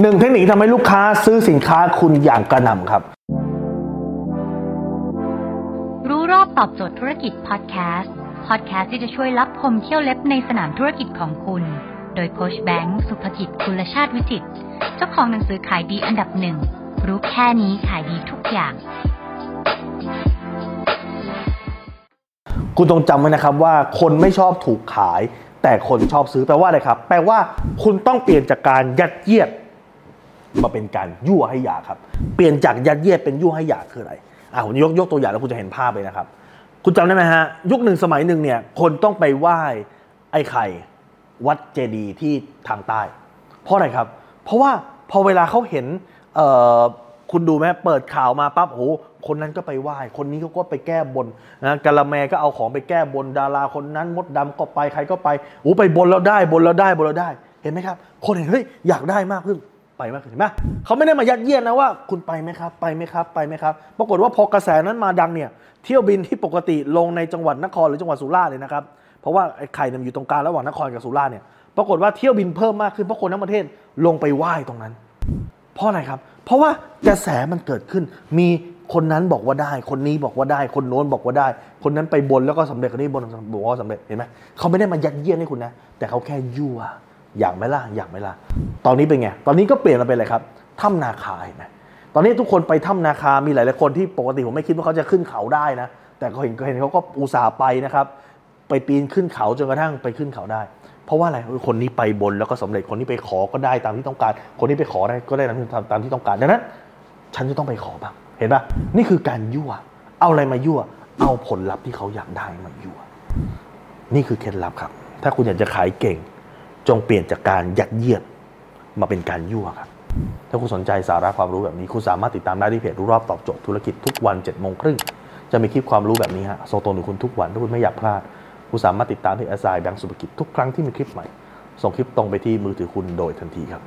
หนึ่งเทคนิคที่ทำให้ลูกค้าซื้อสินค้าคุณอย่างกระหน่ำครับ รู้รอบตอบโจทย์ธุรกิจพอดแคสต์พอดแคสต์ที่จะช่วยรับพมเที่ยวเล็บในสนามธุรกิจของคุณ โดยโคชแบงค์สุภกิจคุณชาติวิจิตรเจ้าของหนังสือขายดีอันดับหนึ่งรู้แค่นี้ขายดีทุกอย่าง คุณต้องจำไว้นะครับว่าคนไม่ชอบถูกขาย แต่คนชอบซื้อแปลว่าอะไรครับ แปลว่าคุณต้องเปลี่ยนจากการยัดเยียด มาเป็นการยั่วให้อยากครับ เปลี่ยนจากยัดเยียดเป็นยั่วให้อยากคืออะไรอะผมยกยกตัวอย่างแล้วคุณจะเห็นภาพเลยนะครับ คุณจำได้ไหมฮะยุคหนึ่งสมัยหนึ่งเนี่ยคนต้องไปไหว้ไอ้ไข่วัดเจดีย์ที่ทางใต้ เพราะอะไรครับ เพราะว่าพอเวลาเขาเห็นเอ่อคุณดูไหมเปิดข่าวมาปั๊บโหคนนั้นก็ไปไหว้ คนนี้เขาก็ไปแก้บนนะกะละแมก็เอาของไปแก้บนดาราคนนั้น มดดำก็ไปใครก็ไปโอ้ไปบนแล้วได้บนแล้วได้บนแล้วได้ เห็นไหมครับ คนเห็นเฮ้ยอยากได้มากขึ้น ไปมากขึ้นเห็นไหมเขาไม่ได้มายัดเยียดนะว่าคุณไปไหมครับ ไปไหมครับ ไปไหมครับ ปรากฏว่าพอกระแสนั้นมาดังเนี่ย เที่ยวบินที่ปกติลงในจังหวัดนครหรือจังหวัดสุราษฎร์เลยนะครับ เพราะว่าไอ้ไข่เนี่ยอยู่ตรงกลางระหว่างนครกับสุราษฎร์เนี่ย ปรากฏว่าเที่ยวบินเพิ่มมากขึ้นเพราะคนทั้งประเทศลงไปไหว้ตรงนั้น เพราะอะไรครับ เพราะว่ากระแสมันเกิดขึ้น มีคนนั้นบอกว่าได้ คนนี้บอกว่าได้ คนโน้นบอกว่าได้ คนนั้นไปบนแล้วก็สำเร็จคนนี้บนบอกว่าสำเร็จ เห็นไหมเขาไม่ได้มายัดเยียดให้คุณนะ แต่เขาแค่ยั่ว อยากไหมล่ะอยากไหมล่ะตอนนี้เป็นไง ตอนนี้ก็เปลี่ยนมาเป็นอะไรครับถ้ำนาคาเห็นไหมตอนนี้ทุกคนไปถ้ำนาคา มีหลายๆคนที่ปกติผมไม่คิดว่าเขาจะขึ้นเขาได้นะ แต่เขาเห็นเห็นเขาก็อุตส่าห์ไปนะครับ ไปปีนขึ้นเขาจนกระทั่งไปขึ้นเขาได้ เพราะว่าอะไร คนนี้ไปบนแล้วก็สำเร็จ คนนี้ไปขอก็ได้ตามที่ต้องการ คนนี้ไปขอได้ก็ได้ตามตามที่ต้องการ ดังนั้น ฉันจะต้องไปขอบ้าง เห็นปะนี่คือการยั่ว เอาอะไรมายั่ว เอาผลลัพธ์ที่เขาอยากได้มายั่ว นี่คือเคล็ดลับครับ ถ้าคุณอยากจะขายเก่ง จงเปลี่ยนจากการยัดเยียดมาเป็นการยั่วครับ ถ้าคุณสนใจสาระความรู้แบบนี้ คุณสามารถติดตามได้ที่เพจรู้รอบตอบโจทย์ธุรกิจทุกวัน7จ็ดโมงครึ่งจะมีคลิปความรู้แบบนี้ฮะส่งตรงถึงคุณทุกวันถ้าคุณไม่อยากพลาด คุณสามารถติดตามเพจอสไซแบงก์สุภกิจทุกครั้งที่มีคลิปใหม่ ส่งคลิปตรงไปที่มือถือคุณโดยทันทีครับ